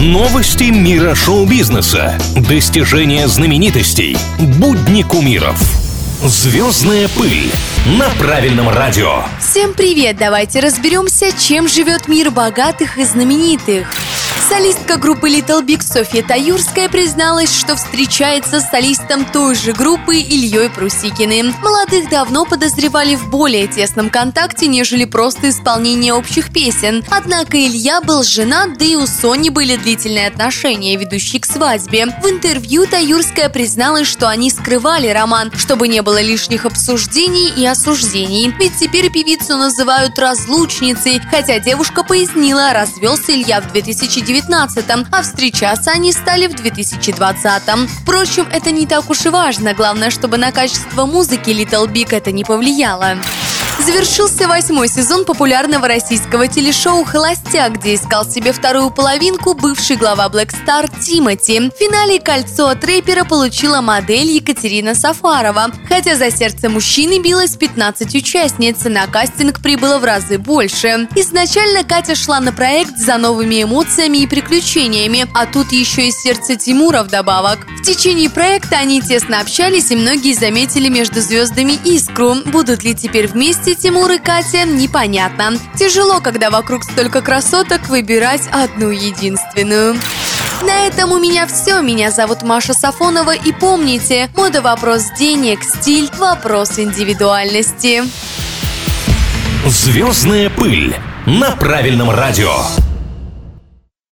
Новости мира шоу-бизнеса. Достижения знаменитостей. Будни кумиров. Звездная пыль на правильном радио. Всем привет! Давайте разберемся, чем живет мир богатых и знаменитых. Солистка группы Little Big Софья Таюрская призналась, что встречается с солистом той же группы Ильей Прусикиным. Молодых давно подозревали в более тесном контакте, нежели просто исполнение общих песен. Однако Илья был женат, да и у Сони были длительные отношения, ведущие к свадьбе. В интервью Таюрская призналась, что они скрывали роман, чтобы не было лишних обсуждений и осуждений. Ведь теперь певицу называют разлучницей, хотя девушка пояснила, развелся Илья в 2019 2019, а встречаться они стали в 2020. Впрочем, это не так уж и важно. Главное, чтобы на качество музыки Little Big это не повлияло. Завершился восьмой сезон популярного российского телешоу «Холостяк», где искал себе вторую половинку бывший глава Black Star Тимати. В финале кольцо от рэпера получила модель Екатерина Сафарова. Хотя за сердце мужчины билось 15 участниц, на кастинг прибыло в разы больше. Изначально Катя шла на проект за новыми эмоциями и приключениями, а тут еще и сердце Тимура вдобавок. В течение проекта они тесно общались, и многие заметили между звездами искру. Будут ли теперь вместе вместе Тимур и Катя, непонятно. Тяжело, когда вокруг столько красоток, выбирать одну единственную. На этом у меня все. Меня зовут Маша Сафонова. И помните, мода – вопрос денег, стиль – вопрос индивидуальности. Звездная пыль на правильном радио.